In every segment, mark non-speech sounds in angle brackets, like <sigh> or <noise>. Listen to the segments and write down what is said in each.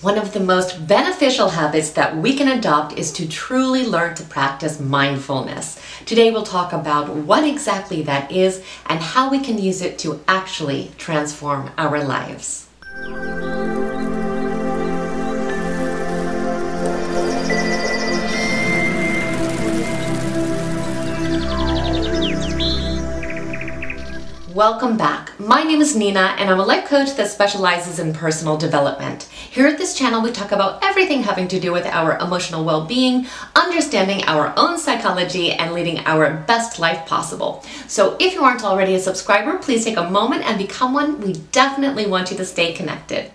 One of the most beneficial habits that we can adopt is to truly learn to practice mindfulness. Today we'll talk about what exactly that is and how we can use it to actually transform our lives. Welcome back. My name is Nina and I'm a life coach that specializes in personal development. Here at this channel we talk about everything having to do with our emotional well-being, understanding our own psychology, and leading our best life possible. So if you aren't already a subscriber, please take a moment and become one. We definitely want you to stay connected.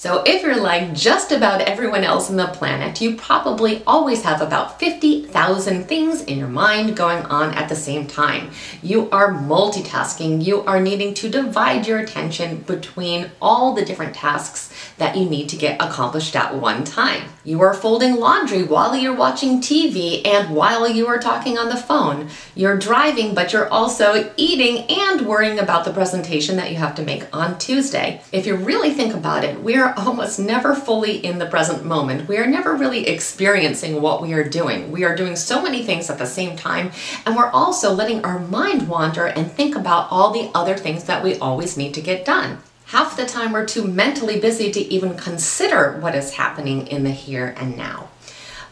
So if you're like just about everyone else on the planet, you probably always have about 50,000 things in your mind going on at the same time. You are multitasking. You are needing to divide your attention between all the different tasks that you need to get accomplished at one time. You are folding laundry while you're watching TV and while you are talking on the phone. You're driving, but you're also eating and worrying about the presentation that you have to make on Tuesday. If you really think about it, we're are almost never fully in the present moment. We are never really experiencing what we are doing. We are doing so many things at the same time, and we're also letting our mind wander and think about all the other things that we always need to get done. Half the time, we're too mentally busy to even consider what is happening in the here and now.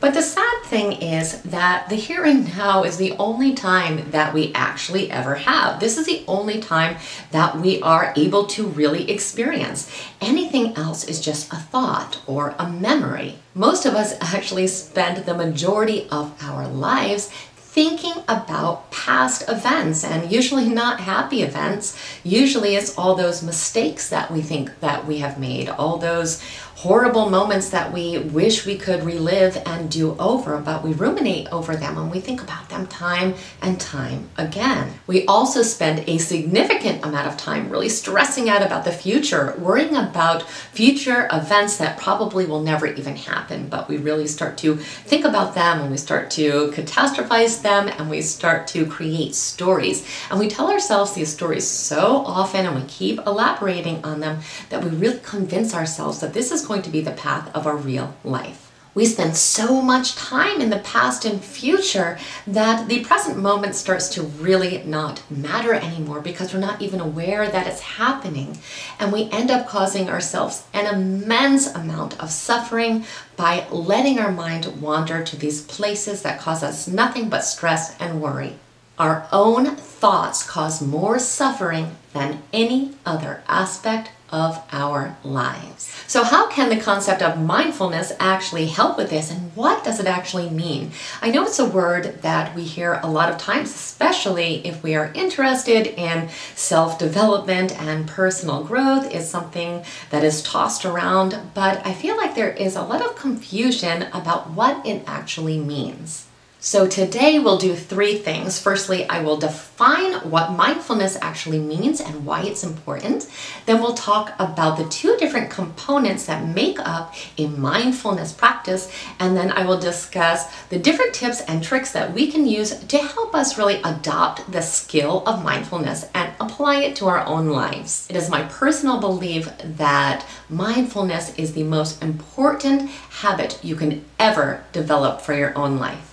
But the sad thing is that the here and now is the only time that we actually ever have. This is the only time that we are able to really experience. Anything else is just a thought or a memory. Most of us <laughs> actually spend the majority of our lives thinking about past events and usually not happy events. Usually it's all those mistakes that we think that we have made, all those horrible moments that we wish we could relive and do over, but we ruminate over them and we think about them time and time again. We also spend a significant amount of time really stressing out about the future, worrying about future events that probably will never even happen, but we really start to think about them and we start to catastrophize them and we start to create stories. And we tell ourselves these stories so often and we keep elaborating on them that we really convince ourselves that this is going to be the path of our real life. We spend so much time in the past and future that the present moment starts to really not matter anymore because we're not even aware that it's happening. And we end up causing ourselves an immense amount of suffering by letting our mind wander to these places that cause us nothing but stress and worry. Our own thoughts cause more suffering than any other aspect of our lives. So, how can the concept of mindfulness actually help with this, and what does it actually mean? I know it's a word that we hear a lot of times, especially if we are interested in self development and personal growth, is something that is tossed around, but I feel like there is a lot of confusion about what it actually means. So today we'll do three things. Firstly, I will define what mindfulness actually means and why it's important. Then we'll talk about the two different components that make up a mindfulness practice. And then I will discuss the different tips and tricks that we can use to help us really adopt the skill of mindfulness and apply it to our own lives. It is my personal belief that mindfulness is the most important habit you can ever develop for your own life.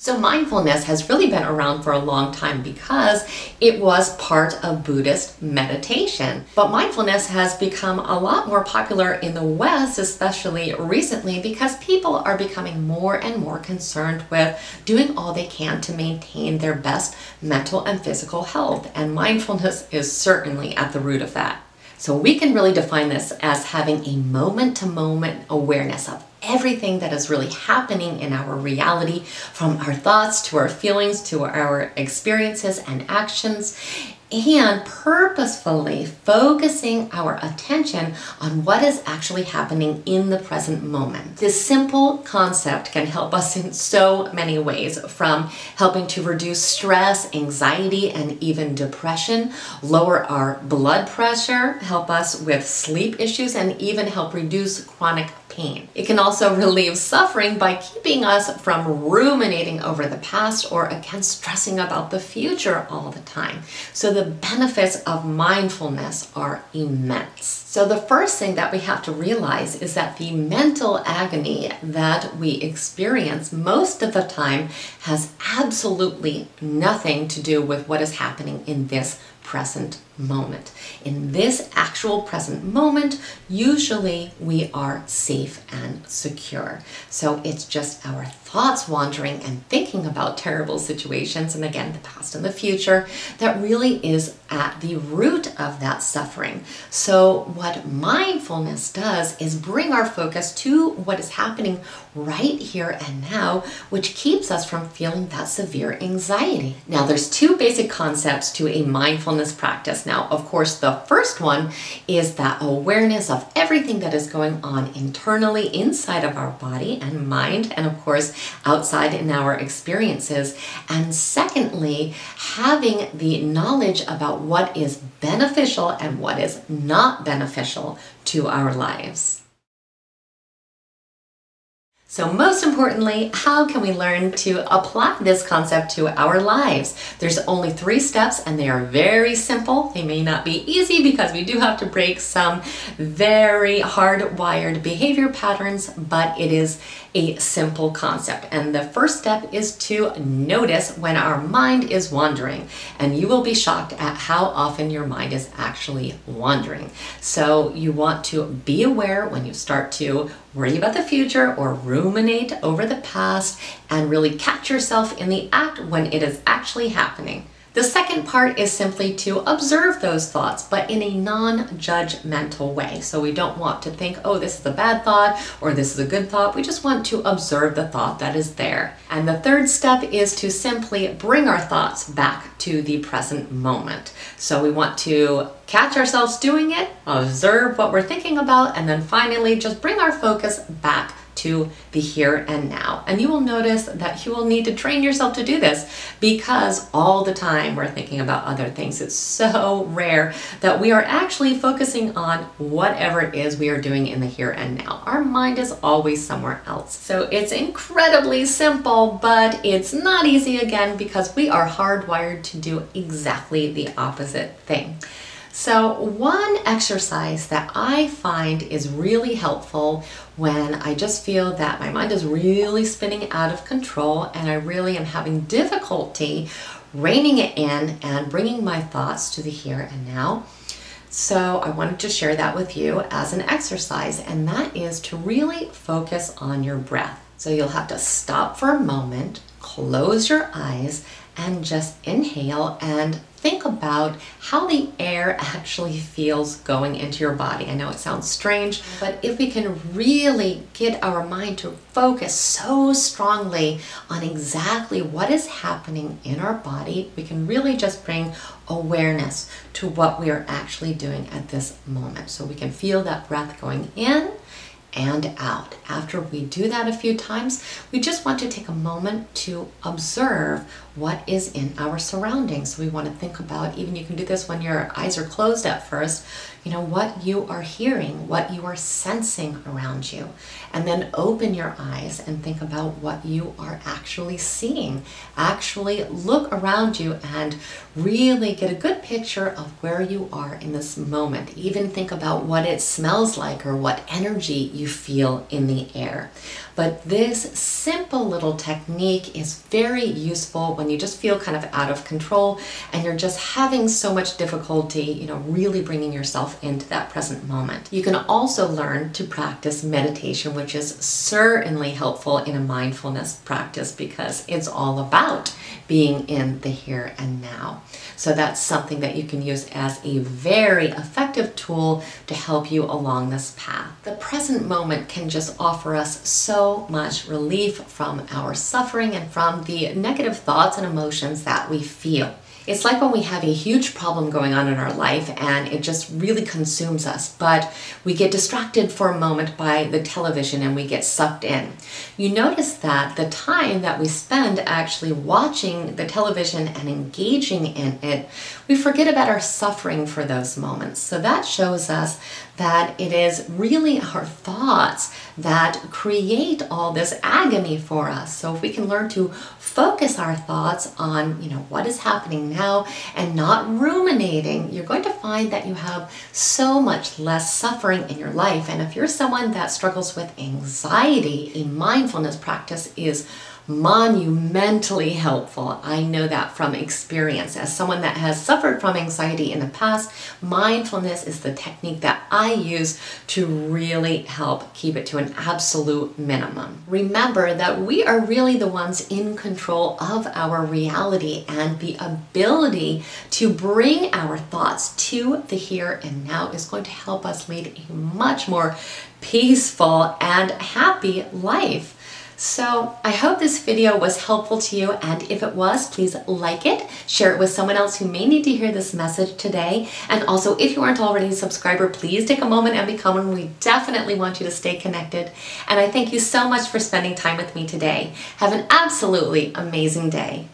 So mindfulness has really been around for a long time because it was part of Buddhist meditation. But mindfulness has become a lot more popular in the West, especially recently, because people are becoming more and more concerned with doing all they can to maintain their best mental and physical health. And mindfulness is certainly at the root of that. So we can really define this as having a moment to moment awareness of everything that is really happening in our reality, from our thoughts to our feelings to our experiences and actions, and purposefully focusing our attention on what is actually happening in the present moment. This simple concept can help us in so many ways from helping to reduce stress, anxiety, and even depression, lower our blood pressure, help us with sleep issues, and even help reduce chronic pain. It can also relieve suffering by keeping us from ruminating over the past or again stressing about the future all the time. So the benefits of mindfulness are immense. So, the first thing that we have to realize is that the mental agony that we experience most of the time has absolutely nothing to do with what is happening in this present moment. In this actual present moment, usually we are safe and secure. So it's just our thoughts wandering and thinking about terrible situations, and again, the past and the future, that really is at the root of that suffering. So, what mindfulness does is bring our focus to what is happening right here and now, which keeps us from feeling that severe anxiety. Now, there's two basic concepts to a mindfulness practice. Now, of course, the first one is that awareness of everything that is going on internally inside of our body and mind, and of course, outside in our experiences. And secondly, having the knowledge about what is beneficial and what is not beneficial to our lives. So, most importantly, how can we learn to apply this concept to our lives? There's only three steps and they are very simple. They may not be easy because we do have to break some very hardwired behavior patterns, but it is a simple concept. And the first step is to notice when our mind is wandering. And you will be shocked at how often your mind is actually wandering. So, you want to be aware when you start to worry about the future or ruminate over the past and really catch yourself in the act when it is actually happening. The second part is simply to observe those thoughts, but in a non judgmental way. So we don't want to think, oh, this is a bad thought or this is a good thought. We just want to observe the thought that is there. And the third step is to simply bring our thoughts back to the present moment. So we want to catch ourselves doing it, observe what we're thinking about, and then finally just bring our focus back to the here and now. And you will notice that you will need to train yourself to do this because all the time we're thinking about other things. It's so rare that we are actually focusing on whatever it is we are doing in the here and now. Our mind is always somewhere else. So it's incredibly simple, but it's not easy again because we are hardwired to do exactly the opposite thing. So, one exercise that I find is really helpful when I just feel that my mind is really spinning out of control and I really am having difficulty reining it in and bringing my thoughts to the here and now. So, I wanted to share that with you as an exercise, and that is to really focus on your breath. So, you'll have to stop for a moment, close your eyes, and just inhale and think about how the air <laughs> actually feels going into your body. I know it sounds strange, but if we can really get our mind to focus so strongly on exactly what is happening in our body, we can really just bring awareness to what we are actually doing at this moment. So we can feel that breath going in and out. After we do that a few times, we just want to take a moment to observe what is in our surroundings. We want to think about, even you can do this when your eyes are closed at first, you know, what you are hearing, what you are sensing around you. And then open your eyes and think about what you are actually seeing. Actually look around you and really get a good picture of where you are in this moment. Even think about what it smells like or what energy you feel in the air. But this simple little technique is very useful when you just feel kind of out of control and you're just having so much difficulty, you know, really bringing yourself into that present moment. You can also learn to practice meditation, which is certainly helpful in a mindfulness practice because it's all about being in the here and now. So that's something that you can use as a very effective tool to help you along this path. The present moment can just offer us so much relief from our suffering and from the negative thoughts and emotions that we feel. It's like when we have a huge problem going on in our life and it just really consumes us, but we get distracted for a moment by the television and we get sucked in. You notice that the time that we spend actually watching the television and engaging in it, we forget about our suffering for those moments. So that shows us that it is really our thoughts that create all this agony for us. So if we can learn to focus our thoughts on, you know, what is happening now and not ruminating, you're going to find that you have so much less suffering in your life. And if you're someone that struggles with anxiety, a mindfulness practice is monumentally helpful. I know that from experience. As someone that has suffered from anxiety in the past, mindfulness is the technique that I use to really help keep it to an absolute minimum. Remember that we are really the ones in control of our reality and the ability to bring our thoughts to the here and now is going to help us lead a much more peaceful and happy life. So I hope this video was helpful to you and if it was, please like it, share it with someone else who may need to hear this message today. And also if you aren't already a subscriber, please take a moment and become one. We definitely want you to stay connected. And I thank you so much for spending time with me today. Have an absolutely amazing day.